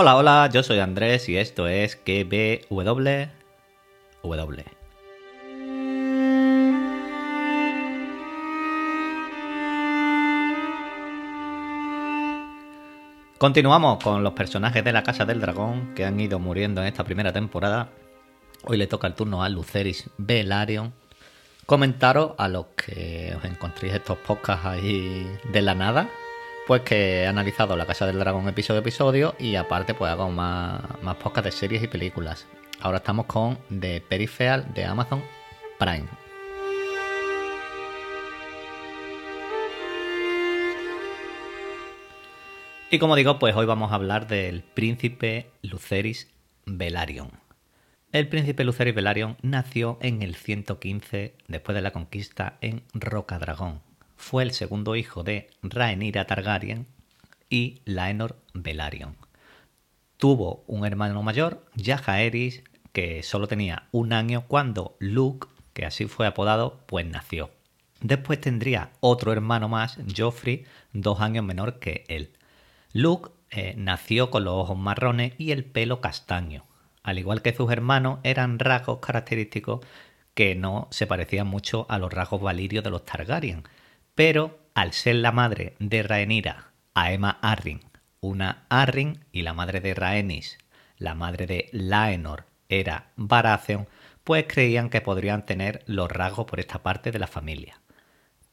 Hola, hola, yo soy Andrés y esto es KBW. W. Continuamos con los personajes de la Casa del Dragón que han ido muriendo en esta primera temporada. Hoy le toca el turno a Luceris Velaryon. Comentaros a los que os encontréis estos podcasts ahí de la nada, pues que he analizado La Casa del Dragón episodio a episodio y aparte pues hago más, más podcasts de series y películas. Ahora estamos con The Peripheral de Amazon Prime. Y como digo, pues hoy vamos a hablar del príncipe Luceris Velaryon. El príncipe Luceris Velaryon nació en el 115 después de la conquista en Rocadragón. Fue el segundo hijo de Rhaenyra Targaryen y Laenor Velaryon. Tuvo un hermano mayor, Jaehaerys, que solo tenía un año cuando Luke, que así fue apodado, pues nació. Después tendría otro hermano más, Joffrey, dos años menor que él. Luke eh, nació con los ojos marrones y el pelo castaño. Al igual que sus hermanos, eran rasgos característicos que no se parecían mucho a los rasgos valirios de los Targaryen. Pero al ser la madre de Rhaenyra, Aemma Arryn, una Arryn y la madre de Rhaenys, la madre de Laenor, era Baratheon, pues creían que podrían tener los rasgos por esta parte de la familia.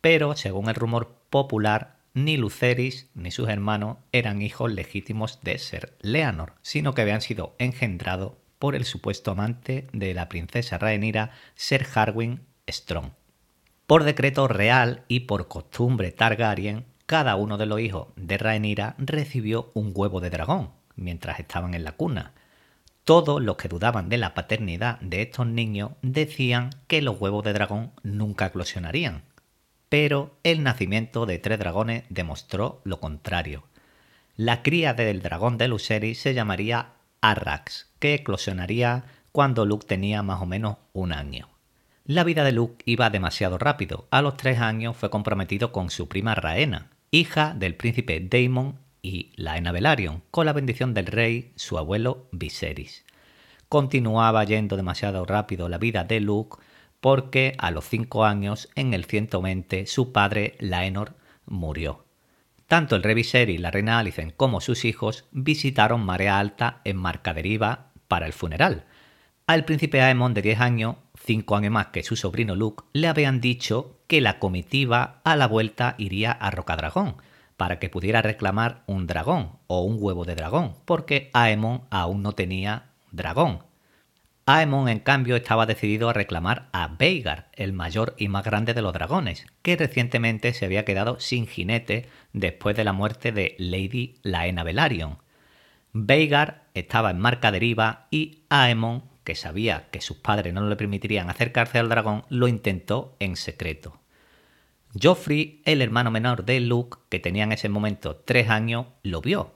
Pero, según el rumor popular, ni Luceris ni sus hermanos eran hijos legítimos de Ser Leanor, sino que habían sido engendrados por el supuesto amante de la princesa Rhaenyra, Ser Harwin Strong. Por decreto real y por costumbre Targaryen, cada uno de los hijos de Rhaenyra recibió un huevo de dragón mientras estaban en la cuna. Todos los que dudaban de la paternidad de estos niños decían que los huevos de dragón nunca eclosionarían, pero el nacimiento de tres dragones demostró lo contrario. La cría del dragón de Luceri se llamaría Arrax, que eclosionaría cuando Luke tenía más o menos un año. La vida de Luke iba demasiado rápido. A los tres años fue comprometido con su prima Raena, hija del príncipe Daemon y Laena Velaryon, con la bendición del rey, su abuelo Viserys. Continuaba yendo demasiado rápido la vida de Luke porque a los cinco años, en el 120, su padre, Laenor, murió. Tanto el rey Viserys, la reina Alicent como sus hijos visitaron Marea Alta en Marcaderiva para el funeral. Al príncipe Aemon de 10 años, cinco años más que su sobrino Luke, le habían dicho que la comitiva a la vuelta iría a Rocadragón, para que pudiera reclamar un dragón o un huevo de dragón, porque Aemon aún no tenía dragón, Aemon, en cambio, estaba decidido a reclamar a Veigar, el mayor y más grande de los dragones, que recientemente se había quedado sin jinete después de la muerte de Lady Laena Velaryon. Veigar estaba en marca deriva y Aemon, que sabía que sus padres no le permitirían acercarse al dragón, lo intentó en secreto. Joffrey, el hermano menor de Luke, que tenía en ese momento tres años, lo vio.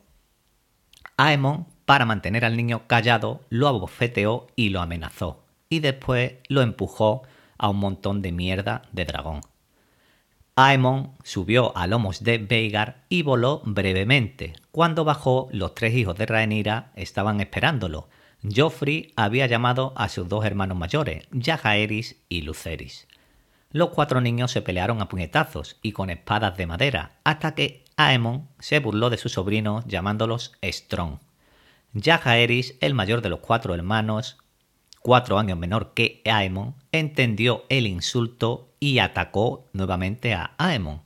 Aemon para mantener al niño callado, lo abofeteó y lo amenazó, y después lo empujó a un montón de mierda de dragón. Aemon subió a lomos de Veigar y voló brevemente. Cuando bajó, los tres hijos de Rhaenyra estaban esperándolo. Joffrey había llamado a sus dos hermanos mayores, Jaehaerys y Lucerys. Los cuatro niños se pelearon a puñetazos y con espadas de madera, hasta que Aemon se burló de sus sobrinos llamándolos Strong. Jaehaerys, el mayor de los cuatro hermanos, cuatro años menor que Aemon, entendió el insulto y atacó nuevamente a Aemon.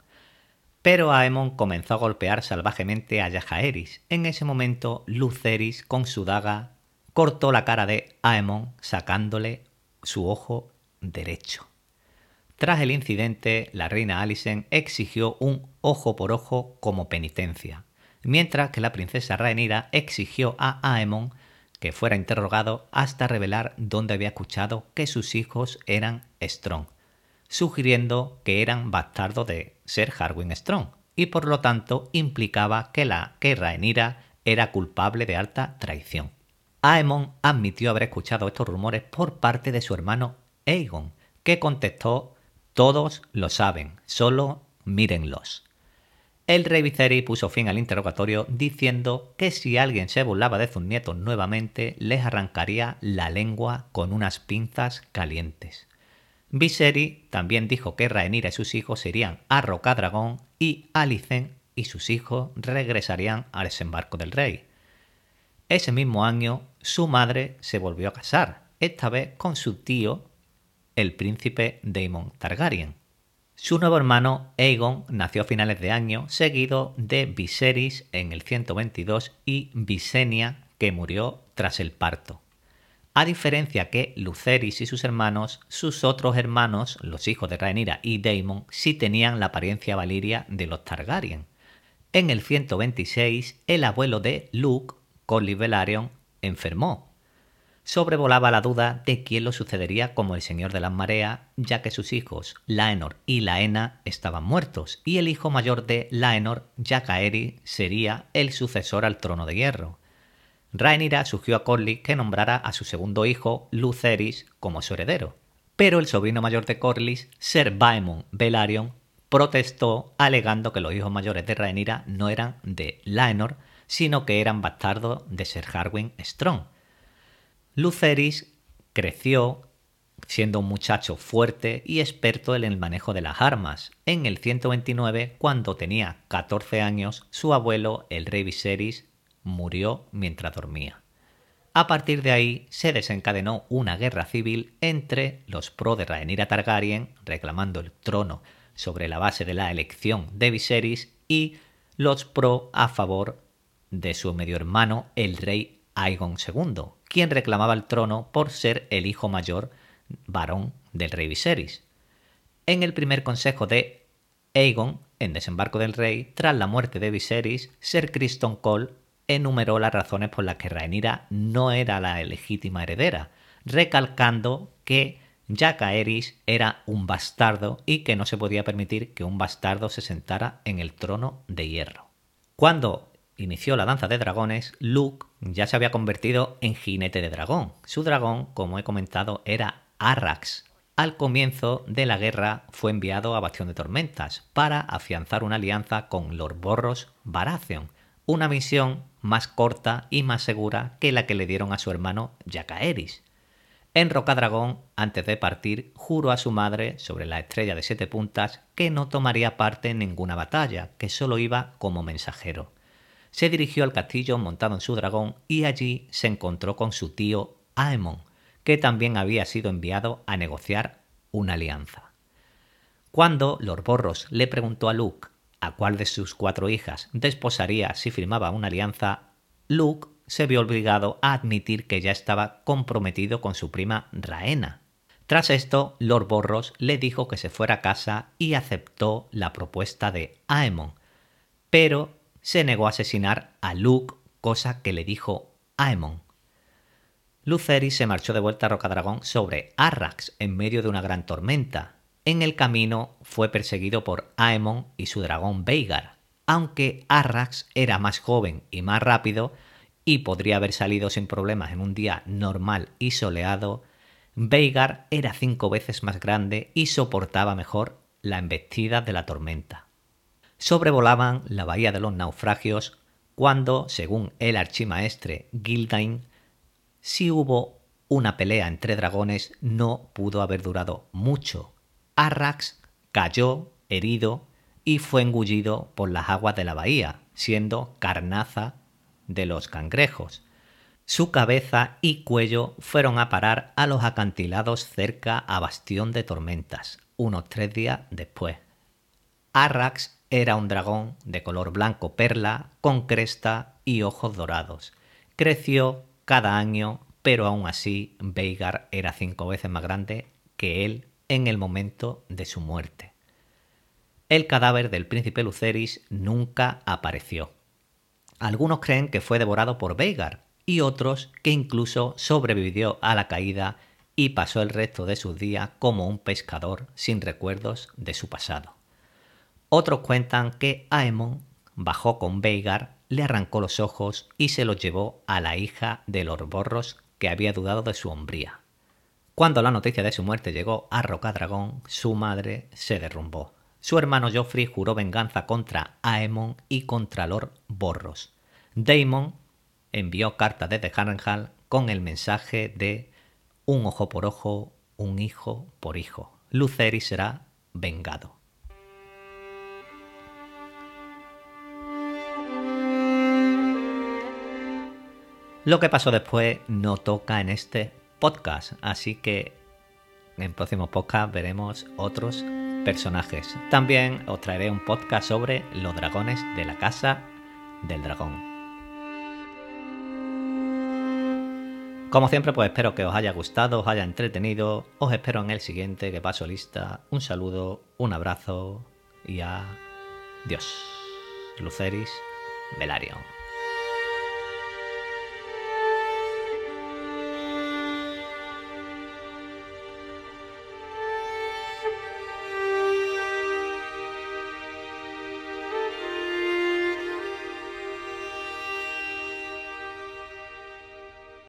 Pero Aemon comenzó a golpear salvajemente a Jaehaerys. En ese momento, Luceris, con su daga, cortó la cara de Aemon, sacándole su ojo derecho. Tras el incidente, la reina Alicent exigió un ojo por ojo como penitencia mientras que la princesa Rhaenyra exigió a Aemon que fuera interrogado hasta revelar dónde había escuchado que sus hijos eran Strong, sugiriendo que eran bastardos de Ser Harwin Strong y por lo tanto implicaba que la que Rhaenyra era culpable de alta traición. Aemon admitió haber escuchado estos rumores por parte de su hermano Aegon, que contestó: Todos lo saben, solo mírenlos. el rey Viserys puso fin al interrogatorio diciendo que si alguien se burlaba de sus nietos nuevamente, les arrancaría la lengua con unas pinzas calientes. Viserys también dijo que Rhaenyra y sus hijos irían a Rocadragón y Alicent y sus hijos regresarían al desembarco del rey. Ese mismo año, su madre se volvió a casar, esta vez con su tío, el príncipe Daemon Targaryen. Su nuevo hermano Aegon nació a finales de año, seguido de Viserys en el 122 y Visenya, que murió tras el parto. A diferencia que Lucerys y sus hermanos, sus otros hermanos, los hijos de Rhaenyra y Daemon, sí tenían la apariencia valiria de los Targaryen. En el 126, el abuelo de Luke, Corlys Velaryon, enfermó sobrevolaba la duda de quién lo sucedería como el señor de las mareas, ya que sus hijos, Laenor y Laena, estaban muertos, y el hijo mayor de Laenor, Jacaeri, sería el sucesor al trono de hierro. Rhaenyra sugirió a Corlys que nombrara a su segundo hijo, Lucerys, como su heredero. Pero el sobrino mayor de Corlys, Ser Baemon Velaryon, protestó alegando que los hijos mayores de Rhaenyra no eran de Laenor, sino que eran bastardos de Ser Harwin Strong Luceris creció siendo un muchacho fuerte y experto en el manejo de las armas. En el 129, cuando tenía 14 años, su abuelo, el rey Viserys, murió mientras dormía. A partir de ahí se desencadenó una guerra civil entre los pro de Rhaenyra Targaryen, reclamando el trono sobre la base de la elección de Viserys, y los pro a favor de su medio hermano, el rey Aegon II, quien reclamaba el trono por ser el hijo mayor varón del rey Viserys. En el primer consejo de Aegon, en Desembarco del Rey, tras la muerte de Viserys, Ser Criston Cole enumeró las razones por las que Rhaenyra no era la legítima heredera, recalcando que Jacaerys era un bastardo y que no se podía permitir que un bastardo se sentara en el trono de hierro. Cuando inició la danza de dragones, Luke ya se había convertido en jinete de dragón. Su dragón, como he comentado, era Arrax. Al comienzo de la guerra fue enviado a Bastión de Tormentas para afianzar una alianza con Lord Borros Baratheon, una misión más corta y más segura que la que le dieron a su hermano Jacaeris. En Rocadragón, antes de partir, juró a su madre, sobre la estrella de siete puntas, que no tomaría parte en ninguna batalla, que solo iba como mensajero se dirigió al castillo montado en su dragón y allí se encontró con su tío Aemon, que también había sido enviado a negociar una alianza. Cuando Lord Borros le preguntó a Luke a cuál de sus cuatro hijas desposaría si firmaba una alianza, Luke se vio obligado a admitir que ya estaba comprometido con su prima Raena. Tras esto, Lord Borros le dijo que se fuera a casa y aceptó la propuesta de Aemon, pero se negó a asesinar a Luke, cosa que le dijo Aemon. Lucerys se marchó de vuelta a Rocadragón sobre Arrax en medio de una gran tormenta. En el camino fue perseguido por Aemon y su dragón Veigar. Aunque Arrax era más joven y más rápido y podría haber salido sin problemas en un día normal y soleado, Veigar era cinco veces más grande y soportaba mejor la embestida de la tormenta sobrevolaban la bahía de los naufragios cuando, según el archimaestre Gildain, si hubo una pelea entre dragones no pudo haber durado mucho. Arrax cayó herido y fue engullido por las aguas de la bahía, siendo carnaza de los cangrejos. Su cabeza y cuello fueron a parar a los acantilados cerca a Bastión de Tormentas, unos tres días después. Arrax era un dragón de color blanco perla, con cresta y ojos dorados. Creció cada año, pero aún así Veigar era cinco veces más grande que él en el momento de su muerte. El cadáver del príncipe Luceris nunca apareció. Algunos creen que fue devorado por Veigar y otros que incluso sobrevivió a la caída y pasó el resto de sus días como un pescador sin recuerdos de su pasado. Otros cuentan que Aemon bajó con Veigar, le arrancó los ojos y se los llevó a la hija de los Borros que había dudado de su hombría. Cuando la noticia de su muerte llegó a Rocadragón, su madre se derrumbó. Su hermano Joffrey juró venganza contra Aemon y contra Lord Borros. Daemon envió cartas desde Harrenhal con el mensaje de un ojo por ojo, un hijo por hijo. Lucerys será vengado. Lo que pasó después no toca en este podcast, así que en próximos podcast veremos otros personajes. También os traeré un podcast sobre los dragones de la casa del dragón. Como siempre, pues espero que os haya gustado, os haya entretenido. Os espero en el siguiente que paso lista. Un saludo, un abrazo y adiós. Luceris Velarion.